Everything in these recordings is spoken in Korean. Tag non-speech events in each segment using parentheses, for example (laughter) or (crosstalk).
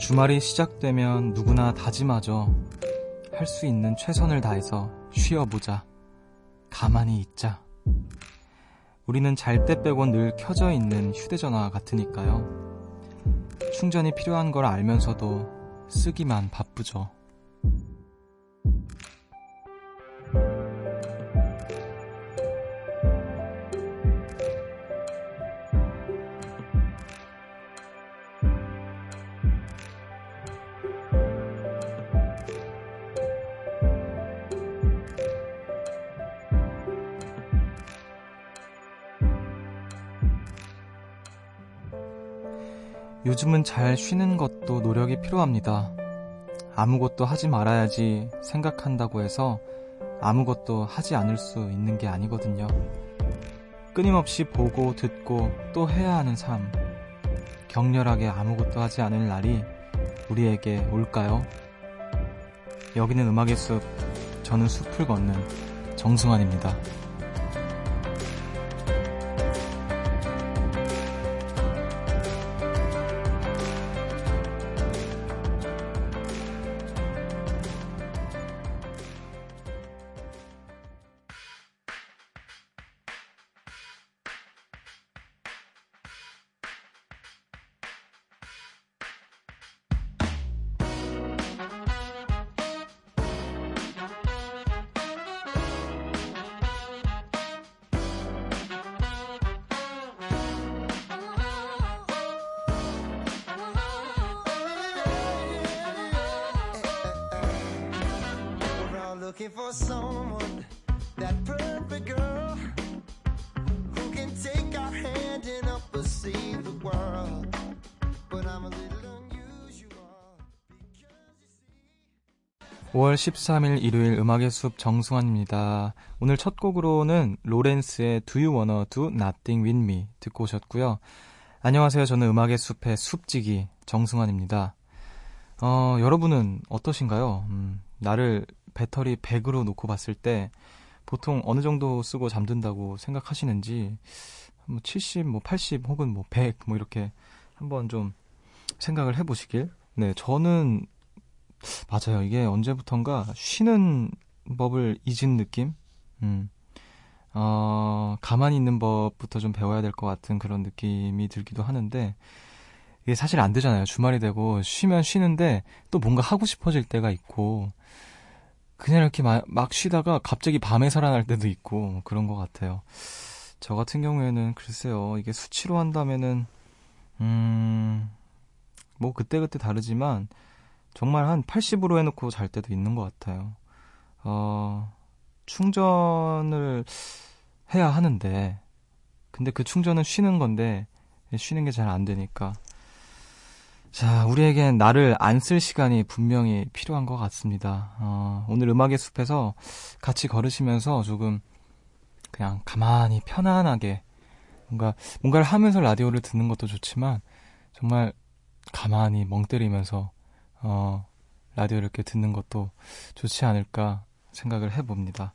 주말이 시작되면 누구나 다짐하죠. 할 수 있는 최선을 다해서 쉬어보자. 가만히 있자. 우리는 잘 때 빼곤 늘 켜져 있는 휴대전화 같으니까요. 충전이 필요한 걸 알면서도 쓰기만 바쁘죠. 요즘은 잘 쉬는 것도 노력이 필요합니다. 아무것도 하지 말아야지 생각한다고 해서 아무것도 하지 않을 수 있는 게 아니거든요. 끊임없이 보고 듣고 또 해야 하는 삶. 격렬하게 아무것도 하지 않을 날이 우리에게 올까요? 여기는 음악의 숲, 저는 숲을 걷는 정승환입니다. 5월 13일 일요일 음악의 숲 정승환입니다. 오늘 첫 곡으로는 로렌스의 Do You Wanna Do Nothing With Me 듣고 오셨고요. 안녕하세요. 저는 음악의 숲의 숲지기 정승환입니다. 어, 여러분은 어떠신가요? 음, 나를 배터리 100으로 놓고 봤을 때 보통 어느 정도 쓰고 잠든다고 생각하시는지 뭐 70, 뭐 80 혹은 뭐 100 뭐 이렇게 한번 좀 생각을 해 보시길. 네, 저는 맞아요. 이게 언제부턴가 쉬는 법을 잊은 느낌? 음. 어, 가만히 있는 법부터 좀 배워야 될 것 같은 그런 느낌이 들기도 하는데, 이게 사실 안 되잖아요. 주말이 되고, 쉬면 쉬는데, 또 뭔가 하고 싶어질 때가 있고, 그냥 이렇게 막, 막 쉬다가 갑자기 밤에 살아날 때도 있고, 그런 것 같아요. 저 같은 경우에는, 글쎄요, 이게 수치로 한다면은, 음, 뭐, 그때그때 다르지만, 정말 한 80으로 해놓고 잘 때도 있는 것 같아요. 어, 충전을 해야 하는데, 근데 그 충전은 쉬는 건데, 쉬는 게 잘 안 되니까. 자, 우리에겐 나를 안 쓸 시간이 분명히 필요한 것 같습니다. 어, 오늘 음악의 숲에서 같이 걸으시면서 조금 그냥 가만히 편안하게 뭔가, 뭔가를 하면서 라디오를 듣는 것도 좋지만, 정말 가만히 멍 때리면서 어, 라디오를 이렇게 듣는 것도 좋지 않을까 생각을 해봅니다.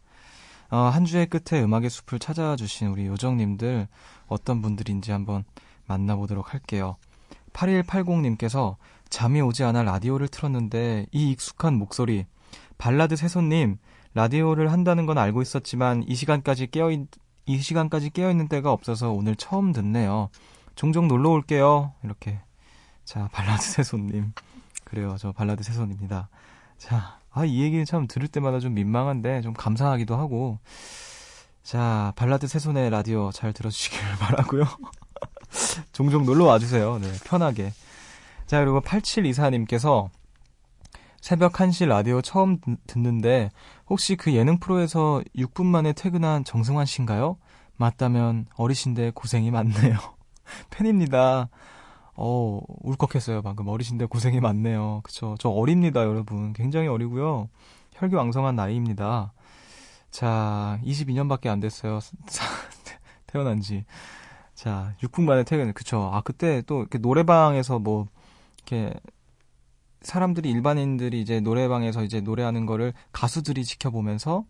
어, 한 주의 끝에 음악의 숲을 찾아주신 우리 요정님들 어떤 분들인지 한번 만나보도록 할게요. 8180님께서 잠이 오지 않아 라디오를 틀었는데 이 익숙한 목소리 발라드 세손님 라디오를 한다는 건 알고 있었지만 이 시간까지 깨어 있, 이 시간까지 깨어 있는 때가 없어서 오늘 처음 듣네요. 종종 놀러 올게요. 이렇게 자 발라드 세손님 그래요. 저 발라드 세손입니다. 자, 아, 이 얘기는 참 들을 때마다 좀 민망한데 좀 감사하기도 하고. 자, 발라드 세손의 라디오 잘 들어주시길 (laughs) 바라고요 종종 놀러 와주세요. 네, 편하게. 자, 그리고 8724님께서 새벽 1시 라디오 처음 듣는데 혹시 그 예능 프로에서 6분 만에 퇴근한 정승환 씨인가요? 맞다면 어리신데 고생이 많네요. (laughs) 팬입니다. 어, 울컥했어요. 방금 어리신데 고생이 많네요. 그쵸. 저 어립니다, 여러분. 굉장히 어리고요. 혈기왕성한 나이입니다. 자, 22년밖에 안 됐어요. (laughs) 태어난 지. 자, 6분 만에 퇴근. 그쵸. 아, 그때 또 이렇게 노래방에서 뭐, 이렇게, 사람들이, 일반인들이 이제 노래방에서 이제 노래하는 거를 가수들이 지켜보면서,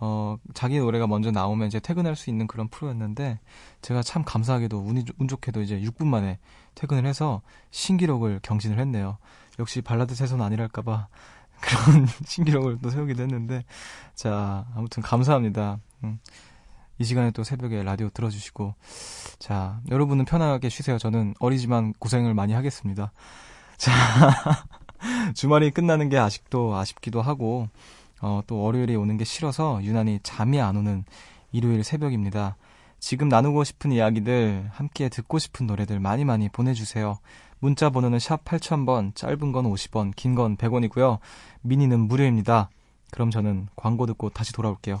어, 자기 노래가 먼저 나오면 이제 퇴근할 수 있는 그런 프로였는데, 제가 참 감사하게도 운이, 운 좋게도 이제 6분 만에 퇴근을 해서 신기록을 경신을 했네요. 역시 발라드 세선 아니랄까봐 (laughs) 그런 신기록을 또 세우기도 했는데, 자, 아무튼 감사합니다. 음, 이 시간에 또 새벽에 라디오 들어주시고, 자, 여러분은 편하게 쉬세요. 저는 어리지만 고생을 많이 하겠습니다. 자, (laughs) 주말이 끝나는 게 아직도 아쉽기도 하고, 어, 또 월요일이 오는 게 싫어서 유난히 잠이 안 오는 일요일 새벽입니다. 지금 나누고 싶은 이야기들, 함께 듣고 싶은 노래들 많이 많이 보내주세요. 문자 번호는 샵 8000번, 짧은 건 50원, 긴 건 100원이고요. 미니는 무료입니다. 그럼 저는 광고 듣고 다시 돌아올게요.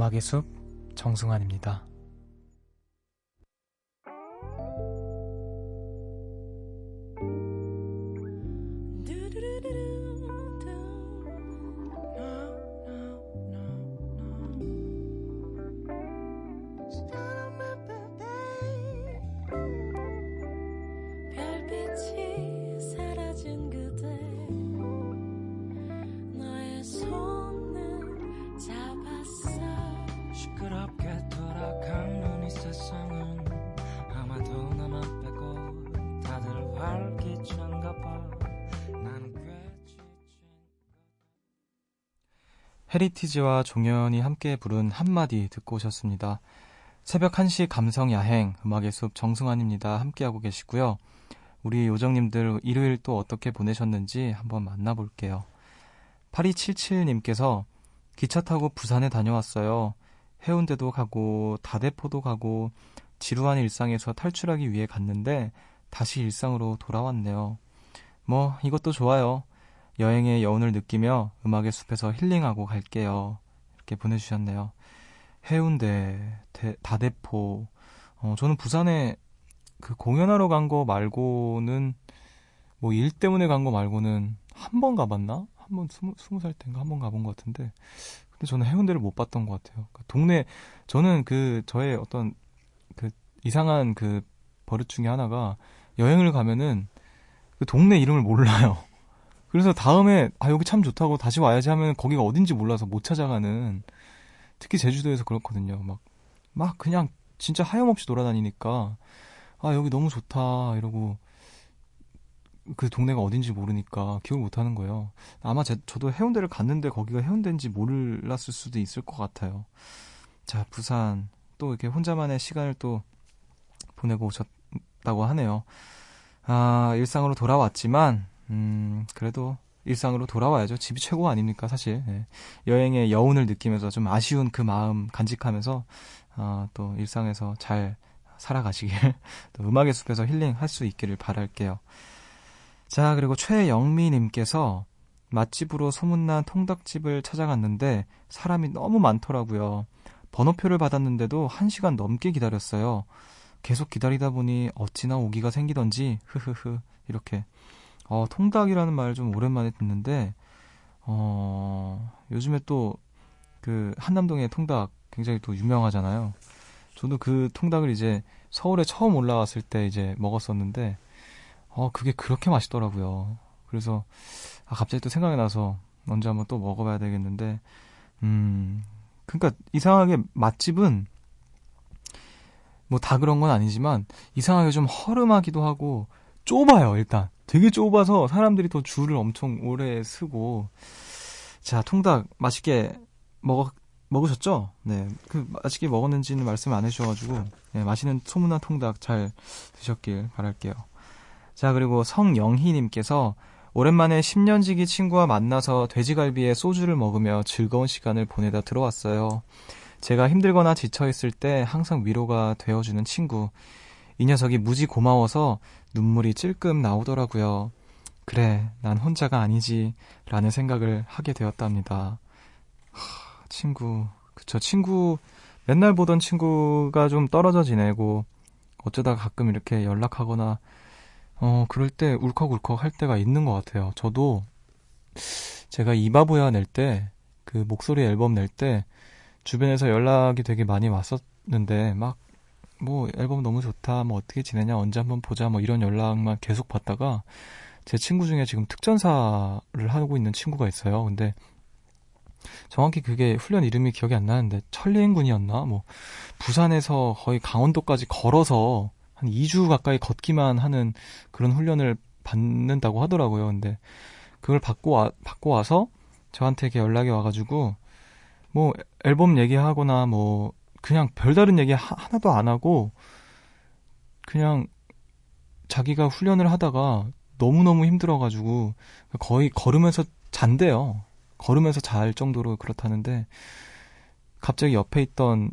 음악의 숲 정승환입니다. 헤리티지와 종현이 함께 부른 한마디 듣고 오셨습니다. 새벽 1시 감성 야행 음악의 숲 정승환입니다. 함께하고 계시고요. 우리 요정님들 일요일 또 어떻게 보내셨는지 한번 만나볼게요. 8277님께서 기차 타고 부산에 다녀왔어요. 해운대도 가고 다대포도 가고 지루한 일상에서 탈출하기 위해 갔는데 다시 일상으로 돌아왔네요. 뭐 이것도 좋아요. 여행의 여운을 느끼며 음악의 숲에서 힐링하고 갈게요. 이렇게 보내주셨네요. 해운대, 대, 다대포. 어, 저는 부산에 그 공연하러 간 거 말고는 뭐 일 때문에 간 거 말고는 한 번 가봤나? 한 번 스무, 스무 살 때인가 한 번 가본 것 같은데. 근데 저는 해운대를 못 봤던 것 같아요. 그 동네, 저는 그 저의 어떤 그 이상한 그 버릇 중에 하나가 여행을 가면은 그 동네 이름을 몰라요. 그래서 다음에 아 여기 참 좋다고 다시 와야지 하면 거기가 어딘지 몰라서 못 찾아가는 특히 제주도에서 그렇거든요. 막 막 그냥 진짜 하염없이 돌아다니니까 아 여기 너무 좋다 이러고 그 동네가 어딘지 모르니까 기억을 못 하는 거예요. 아마 제, 저도 해운대를 갔는데 거기가 해운대인지 몰랐을 수도 있을 것 같아요. 자, 부산 또 이렇게 혼자만의 시간을 또 보내고 오셨다고 하네요. 아, 일상으로 돌아왔지만 음, 그래도 일상으로 돌아와야죠. 집이 최고 아닙니까, 사실. 예. 여행의 여운을 느끼면서 좀 아쉬운 그 마음 간직하면서, 어, 또 일상에서 잘 살아가시길, (laughs) 또 음악의 숲에서 힐링할 수 있기를 바랄게요. 자, 그리고 최영미님께서 맛집으로 소문난 통닭집을 찾아갔는데 사람이 너무 많더라고요. 번호표를 받았는데도 1시간 넘게 기다렸어요. 계속 기다리다 보니 어찌나 오기가 생기던지, 흐흐흐, 이렇게 어, 통닭이라는 말좀 오랜만에 듣는데, 어, 요즘에 또, 그, 한남동의 통닭 굉장히 또 유명하잖아요. 저도 그 통닭을 이제 서울에 처음 올라왔을 때 이제 먹었었는데, 어, 그게 그렇게 맛있더라고요. 그래서, 아, 갑자기 또 생각이 나서 언제 한번 또 먹어봐야 되겠는데, 음, 그니까 이상하게 맛집은 뭐 다 그런 건 아니지만, 이상하게 좀 허름하기도 하고, 좁아요, 일단. 되게 좁아서 사람들이 더 줄을 엄청 오래 쓰고 자 통닭 맛있게 먹어 먹으셨죠? 네, 그 맛있게 먹었는지는 말씀 안 해주셔가지고 네, 맛있는 소문난 통닭 잘 드셨길 바랄게요. 자 그리고 성영희님께서 오랜만에 10년지기 친구와 만나서 돼지갈비에 소주를 먹으며 즐거운 시간을 보내다 들어왔어요. 제가 힘들거나 지쳐 있을 때 항상 위로가 되어주는 친구. 이 녀석이 무지 고마워서 눈물이 찔끔 나오더라고요. 그래, 난 혼자가 아니지, 라는 생각을 하게 되었답니다. 하, 친구, 그쵸, 친구, 맨날 보던 친구가 좀 떨어져 지내고, 어쩌다 가끔 이렇게 연락하거나, 어, 그럴 때 울컥울컥 할 때가 있는 것 같아요. 저도, 제가 이바보야 낼 때, 그 목소리 앨범 낼 때, 주변에서 연락이 되게 많이 왔었는데, 막, 뭐, 앨범 너무 좋다, 뭐, 어떻게 지내냐, 언제 한번 보자, 뭐, 이런 연락만 계속 받다가, 제 친구 중에 지금 특전사를 하고 있는 친구가 있어요. 근데, 정확히 그게 훈련 이름이 기억이 안 나는데, 천리행군이었나? 뭐, 부산에서 거의 강원도까지 걸어서, 한 2주 가까이 걷기만 하는 그런 훈련을 받는다고 하더라고요. 근데, 그걸 받고 와, 받고 와서, 저한테 이렇게 연락이 와가지고, 뭐 앨범 얘기하거나 뭐 그냥 별다른 얘기 하, 하나도 안 하고 그냥 자기가 훈련을 하다가 너무너무 힘들어가지고 거의 걸으면서 잔대요. 걸으면서 잘 정도로 그렇다는데 갑자기 옆에 있던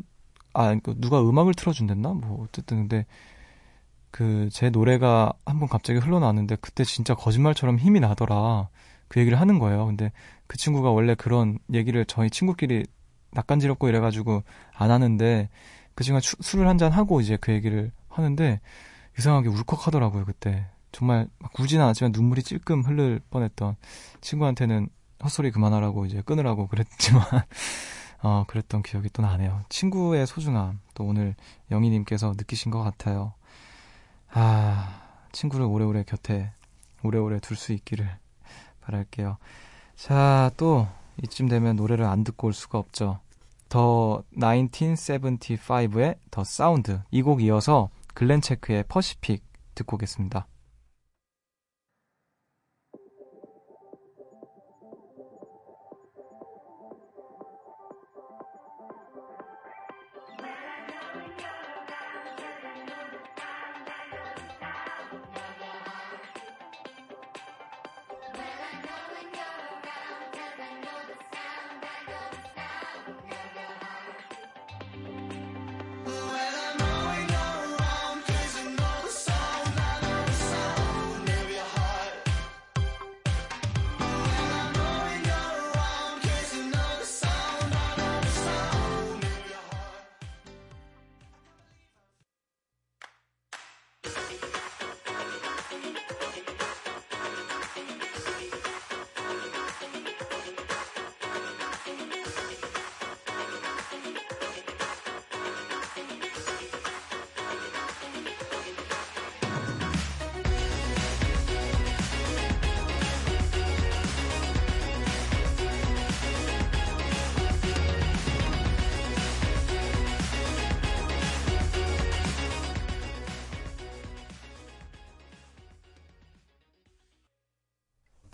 아그 누가 음악을 틀어준댔나 뭐 어쨌든 근데 그 제 노래가 한번 갑자기 흘러나왔는데 그때 진짜 거짓말처럼 힘이 나더라 그 얘기를 하는 거예요. 근데 그 친구가 원래 그런 얘기를 저희 친구끼리 낯간지럽고 이래가지고 안 하는데 그 추, 술을 한 잔 하고 이제 그 얘기를 하는데 이상하게 울컥하더라고요 그때. 정말 막 울지는 않았지만 눈물이 찔끔 흐를 뻔했던 친구한테는 헛소리 그만하라고 이제 끊으라고 그랬지만 (laughs) 어 그랬던 기억이 또 나네요. 친구의 소중함 또 오늘 영희님께서 느끼신 것 같아요. 아 친구를 오래오래 곁에 오래오래 둘 수 있기를 바랄게요. 자, 또 이쯤 되면 노래를 안 듣고 올 수가 없죠. The 1975의 The Sound 이 곡 이어서 글렌 체크의 Pacific 듣고 오겠습니다.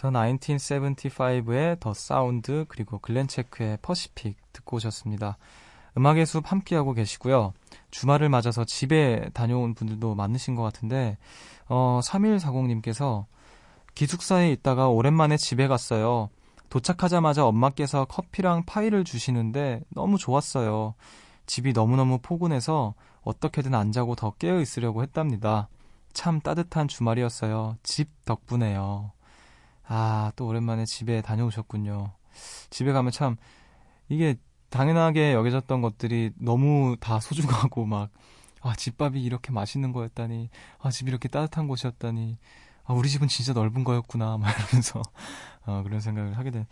The 1975의 The Sound 그리고 글렌 체크의 Pacific 듣고 오셨습니다. 음악의 숲 함께하고 계시고요. 주말을 맞아서 집에 다녀온 분들도 많으신 것 같은데 어 3140님께서 기숙사에 있다가 오랜만에 집에 갔어요. 도착하자마자 엄마께서 커피랑 파이를 주시는데 너무 좋았어요. 집이 너무너무 포근해서 어떻게든 안 자고 더 깨어 있으려고 했답니다. 참 따뜻한 주말이었어요. 집 덕분에요. 아, 또 오랜만에 집에 다녀오셨군요. 집에 가면 참, 이게 당연하게 여겨졌던 것들이 너무 다 소중하고 막, 아, 집밥이 이렇게 맛있는 거였다니, 아, 집이 이렇게 따뜻한 곳이었다니, 아, 우리 집은 진짜 넓은 거였구나, 막 이러면서, 어, 그런 생각을 하게 된.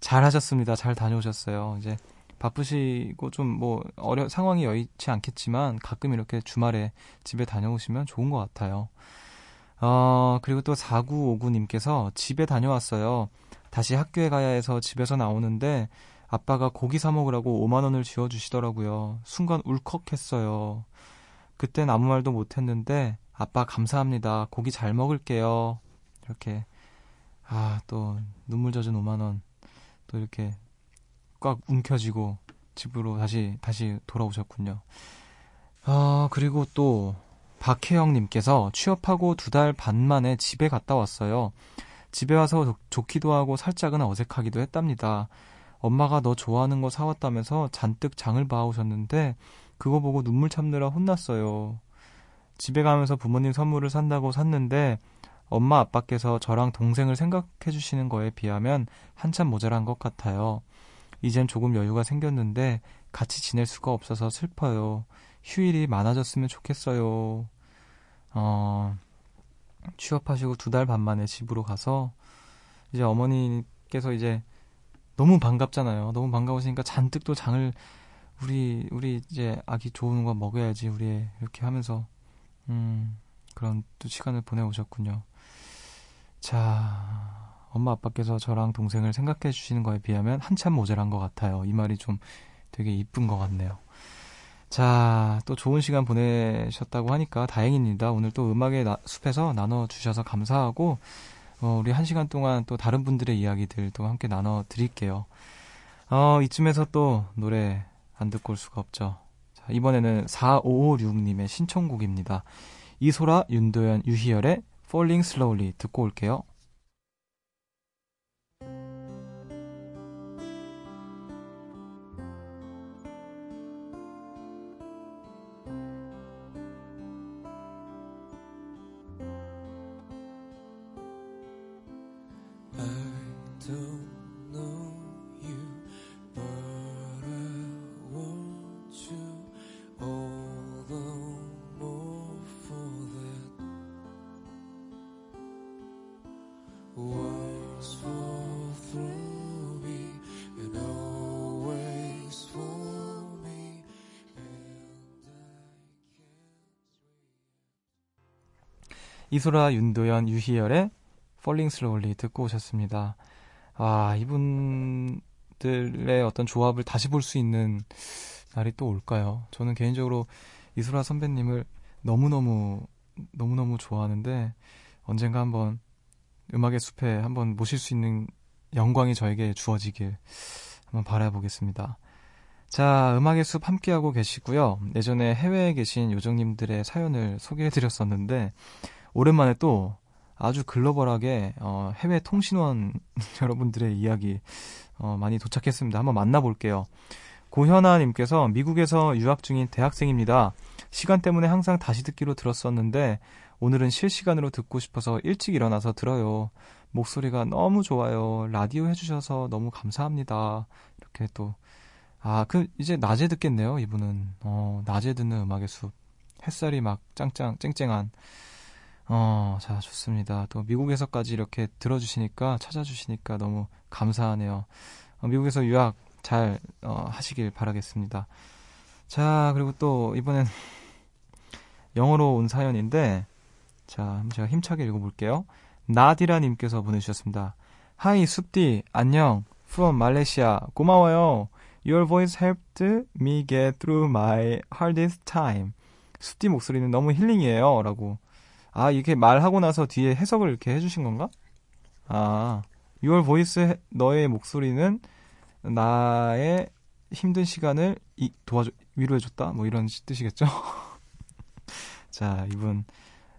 잘 하셨습니다. 잘 다녀오셨어요. 이제 바쁘시고 좀 뭐, 어려, 상황이 여의치 않겠지만 가끔 이렇게 주말에 집에 다녀오시면 좋은 것 같아요. 어, 그리고 또 4959님께서 집에 다녀왔어요. 다시 학교에 가야 해서 집에서 나오는데 아빠가 고기 사 먹으라고 5만 원을 쥐어 주시더라고요. 순간 울컥했어요. 그땐 아무 말도 못 했는데 아빠 감사합니다. 고기 잘 먹을게요. 이렇게 아, 또 눈물 젖은 5만 원. 또 이렇게 꽉 움켜쥐고 집으로 다시 다시 돌아오셨군요. 아, 그리고 또 박혜영님께서 취업하고 두 달 반 만에 집에 갔다 왔어요. 집에 와서 좋기도 하고 살짝은 어색하기도 했답니다. 엄마가 너 좋아하는 거 사왔다면서 잔뜩 장을 봐오셨는데 그거 보고 눈물 참느라 혼났어요. 집에 가면서 부모님 선물을 산다고 샀는데 엄마 아빠께서 저랑 동생을 생각해 주시는 거에 비하면 한참 모자란 것 같아요. 이젠 조금 여유가 생겼는데 같이 지낼 수가 없어서 슬퍼요. 휴일이 많아졌으면 좋겠어요. 어, 취업하시고 두 달 반 만에 집으로 가서 이제 어머니께서 이제 너무 반갑잖아요. 너무 반가우시니까 잔뜩 또 장을 우리 우리 이제 아기 좋은 거 먹어야지 우리 이렇게 하면서 음 그런 또 시간을 보내오셨군요. 자, 엄마 아빠께서 저랑 동생을 생각해 주시는 거에 비하면 한참 모자란 것 같아요. 이 말이 좀 되게 이쁜 것 같네요. 자, 또 좋은 시간 보내셨다고 하니까 다행입니다. 오늘 또 음악의 나, 숲에서 나눠주셔서 감사하고, 어, 우리 한 시간 동안 또 다른 분들의 이야기들도 함께 나눠드릴게요. 어, 이쯤에서 또 노래 안 듣고 올 수가 없죠. 자, 이번에는 4556님의 신청곡입니다. 이소라, 윤도현, 유희열의 Falling Slowly 듣고 올게요. 이소라, 윤도현, 유희열의 Falling Slowly 듣고 오셨습니다. 아, 이분들의 어떤 조합을 다시 볼 수 있는 날이 또 올까요? 저는 개인적으로 이소라 선배님을 너무너무, 너무너무 좋아하는데, 언젠가 한번 음악의 숲에 한번 모실 수 있는 영광이 저에게 주어지길 한번 바라보겠습니다. 자, 음악의 숲 함께하고 계시고요. 예전에 해외에 계신 요정님들의 사연을 소개해드렸었는데, 오랜만에 또 아주 글로벌하게 어, 해외 통신원 (laughs) 여러분들의 이야기 어, 많이 도착했습니다. 한번 만나볼게요. 고현아님께서 미국에서 유학 중인 대학생입니다. 시간 때문에 항상 다시 듣기로 들었었는데 오늘은 실시간으로 듣고 싶어서 일찍 일어나서 들어요. 목소리가 너무 좋아요. 라디오 해주셔서 너무 감사합니다. 이렇게 또, 아, 그, 이제 낮에 듣겠네요, 이분은. 어, 낮에 듣는 음악의 숲. 햇살이 막 짱짱, 쨍쨍한. 어, 자, 좋습니다. 또 미국에서까지 이렇게 들어주시니까, 찾아주시니까 너무 감사하네요. 어, 미국에서 유학 잘 어, 하시길 바라겠습니다. 자, 그리고 또 이번엔 영어로 온 사연인데, 자, 제가 힘차게 읽어볼게요. 나디라님께서 보내주셨습니다. 하이, 숲디, 안녕. From Malaysia. 고마워요. Your voice helped me get through my hardest time. 숲디 목소리는 너무 힐링이에요. 라고 아, 이렇게 말하고 나서 뒤에 해석을 이렇게 해주신 건가? 아, Your voice, 너의 목소리는 나의 힘든 시간을 이, 도와줘, 위로해줬다? 뭐 이런 뜻이겠죠? (laughs) 자, 이분,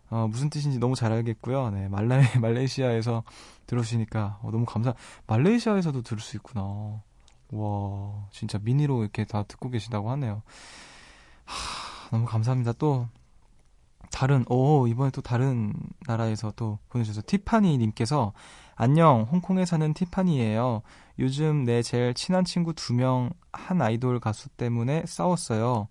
어, 무슨 뜻인지 너무 잘 알겠고요. 네, 말레, (laughs) 말레이시아에서 들으시니까 어, 너무 감사, 말레이시아에서도 들을 수 있구나. 와, 진짜 미니로 이렇게 다 듣고 계시다고 하네요. 하, 너무 감사합니다. 또, 다른 오 이번에 또 다른 나라에서 또 보내주셔서 티파니 님께서 안녕 홍콩에 사는 티파니예요. 요즘 내 제일 친한 친구 두 명 한 아이돌 가수 때문에 싸웠어요.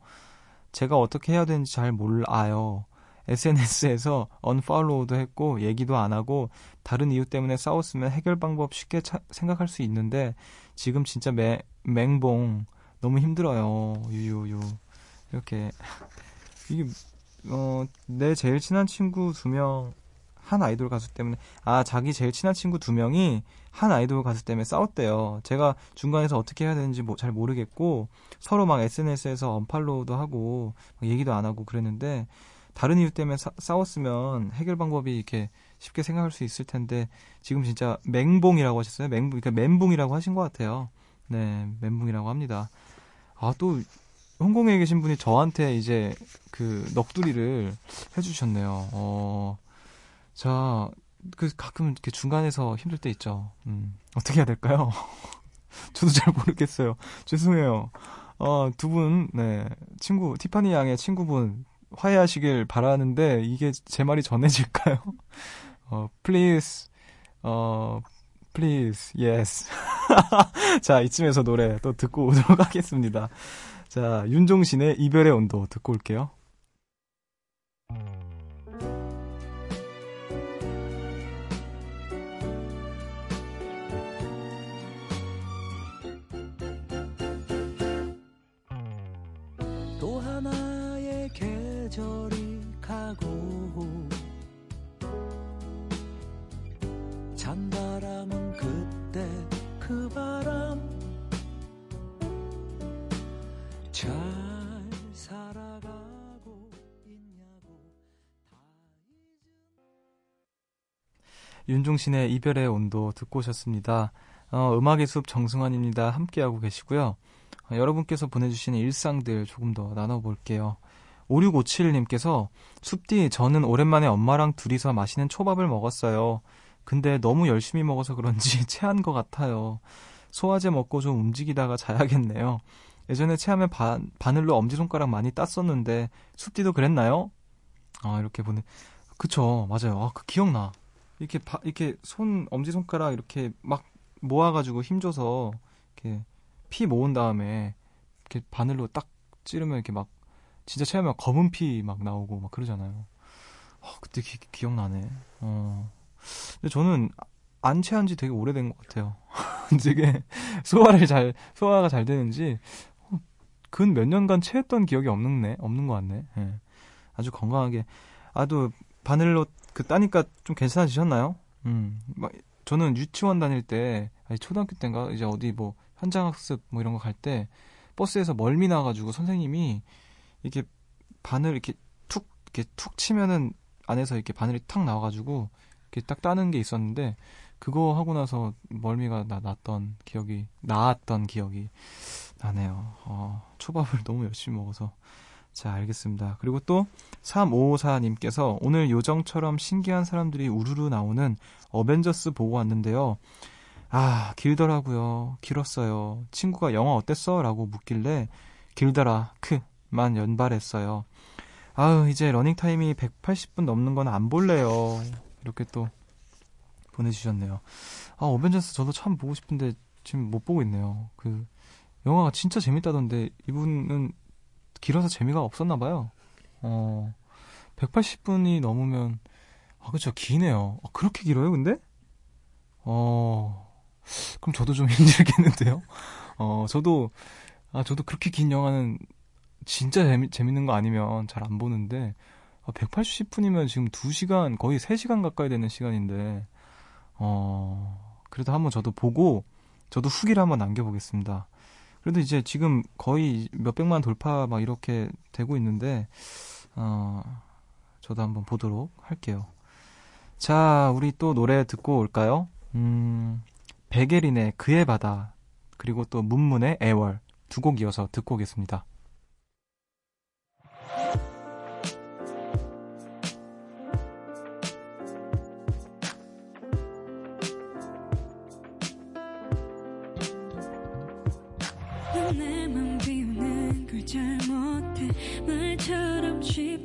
제가 어떻게 해야 되는지 잘 몰라요. SNS에서 언팔로우도 했고 얘기도 안 하고 다른 이유 때문에 싸웠으면 해결 방법 쉽게 차, 생각할 수 있는데 지금 진짜 매, 맹봉 너무 힘들어요. 유유유 이렇게 이게 어, 내 제일 친한 친구 두 명, 한 아이돌 가수 때문에, 아, 자기 제일 친한 친구 두 명이 한 아이돌 가수 때문에 싸웠대요. 제가 중간에서 어떻게 해야 되는지 뭐 잘 모르겠고, 서로 막 SNS에서 언팔로우도 하고, 얘기도 안 하고 그랬는데, 다른 이유 때문에 사, 싸웠으면 해결 방법이 이렇게 쉽게 생각할 수 있을 텐데, 지금 진짜 맹봉이라고 하셨어요? 맹봉, 그러니까 멘붕이라고 하신 것 같아요. 네, 멘붕이라고 합니다. 아, 또, 홍콩에 계신 분이 저한테 이제 그 넋두리를 해주셨네요. 어, 자, 그 가끔 이렇게 중간에서 힘들 때 있죠. 음, 어떻게 해야 될까요? (laughs) 저도 잘 모르겠어요. 죄송해요. 어, 두 분, 네, 친구, 티파니 양의 친구분, 화해하시길 바라는데, 이게 제 말이 전해질까요? (laughs) 어, please, 어, please, yes. (laughs) 자, 이쯤에서 노래 또 듣고 오도록 하겠습니다. 자, 윤종신의 이별의 온도 듣고 올게요. 또 하나의 계절이 가고 찬바람은 그때 그 바람 윤종신의 이별의 온도 듣고 오셨습니다. 어, 음악의 숲 정승환입니다. 함께하고 계시고요. 어, 여러분께서 보내주시는 일상들 조금 더 나눠볼게요. 5657님께서 숲디 저는 오랜만에 엄마랑 둘이서 맛있는 초밥을 먹었어요. 근데 너무 열심히 먹어서 그런지 (laughs) 체한 것 같아요. 소화제 먹고 좀 움직이다가 자야겠네요. 예전에 체하면 바, 바늘로 엄지손가락 많이 땄었는데 숲디도 그랬나요? 아 이렇게 보내 그쵸 맞아요. 아 그 기억나. 이렇게 바, 이렇게 손 엄지손가락 이렇게 막 모아가지고 힘줘서 이렇게 피 모은 다음에 이렇게 바늘로 딱 찌르면 이렇게 막 진짜 체하면 검은 피 막 나오고 막 그러잖아요. 어, 그때 기, 기억나네. 어. 근데 저는 안 체한 지 되게 오래된 것 같아요. (laughs) 되게 소화를 잘 소화가 잘 되는지 어, 근 몇 년간 체했던 기억이 없는네 없는 것 같네. 예. 아주 건강하게 아도 바늘로 그 따니까 좀 괜찮아지셨나요? 음, 막 저는 유치원 다닐 때 아니 초등학교 때인가 이제 어디 뭐 현장 학습 뭐 이런 거 갈 때 버스에서 멀미 나가지고 선생님이 이렇게 바늘 이렇게 툭 이렇게 툭 치면은 안에서 이렇게 바늘이 탁 나와가지고 이렇게 딱 따는 게 있었는데 그거 하고 나서 멀미가 나, 났던 기억이 나았던 기억이 나네요. 어, 초밥을 (laughs) 너무 열심히 먹어서 자 알겠습니다. 그리고 또 3554님께서 오늘 요정처럼 신기한 사람들이 우르르 나오는 어벤져스 보고 왔는데요. 아, 길더라고요. 길었어요. 친구가 영화 어땠어? 라고 묻길래 길더라. 크만 연발했어요. 아우, 이제 러닝타임이 180분 넘는 건 안 볼래요. 이렇게 또 보내주셨네요. 아, 어벤져스 저도 참 보고 싶은데 지금 못 보고 있네요. 그, 영화가 진짜 재밌다던데 이분은 길어서 재미가 없었나 봐요. 어, 180분이 넘으면, 아, 그쵸, 기네요. 아, 그렇게 길어요, 근데? 어, 그럼 저도 좀 (laughs) 힘들겠는데요? 어, 저도, 아, 저도 그렇게 긴 영화는 진짜 재미, 재밌는 거 아니면 잘 안 보는데, 아, 180분이면 지금 2시간, 거의 3시간 가까이 되는 시간인데, 어, 그래도 한번 저도 보고, 저도 후기를 한번 남겨보겠습니다. 그래도 이제 지금 거의 몇백만 돌파 막 이렇게 되고 있는데, 어, 저도 한번 보도록 할게요. 자, 우리 또 노래 듣고 올까요? 음, 베게린의 그의 바다, 그리고 또 문문의 애월 두 곡 이어서 듣고 오겠습니다.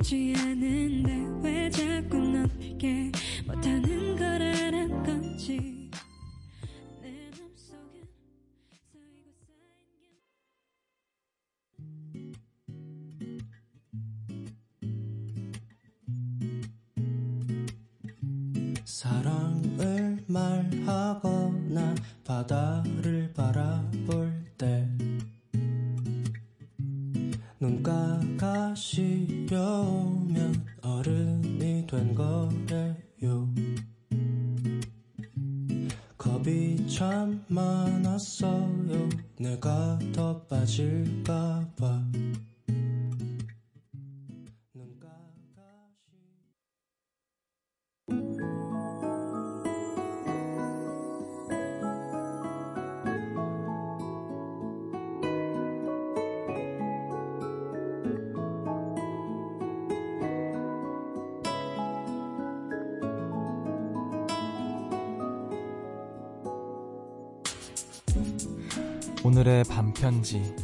쉽지 않은데 왜 자꾸 넌 내게 못하는 건지. 쌓이고 쌓인 게 사랑을 말하거나 바다를 바라볼 오늘의 반편지.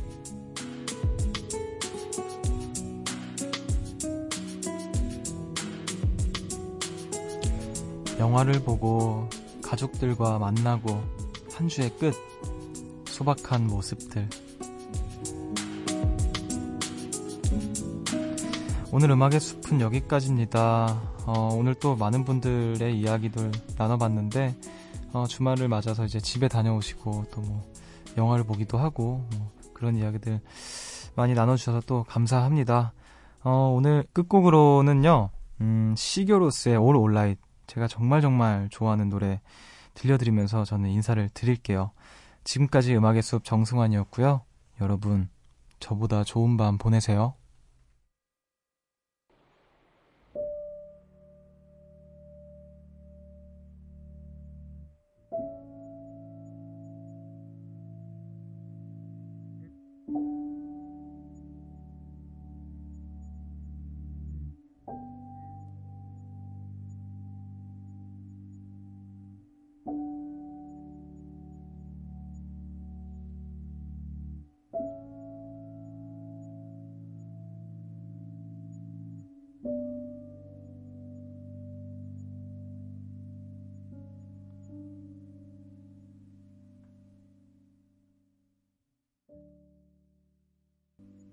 영화를 보고 가족들과 만나고 한 주의 끝 소박한 모습들 오늘 음악의 숲은 여기까지입니다. 어, 오늘 또 많은 분들의 이야기들 나눠봤는데 어, 주말을 맞아서 이제 집에 다녀오시고 또뭐 영화를 보기도 하고 뭐 그런 이야기들 많이 나눠주셔서 또 감사합니다. 어, 오늘 끝곡으로는요, 음, 시교로스의 All Alright 제가 정말 정말 좋아하는 노래 들려드리면서 저는 인사를 드릴게요. 지금까지 음악의 숲 정승환이었고요. 여러분, 저보다 좋은 밤 보내세요.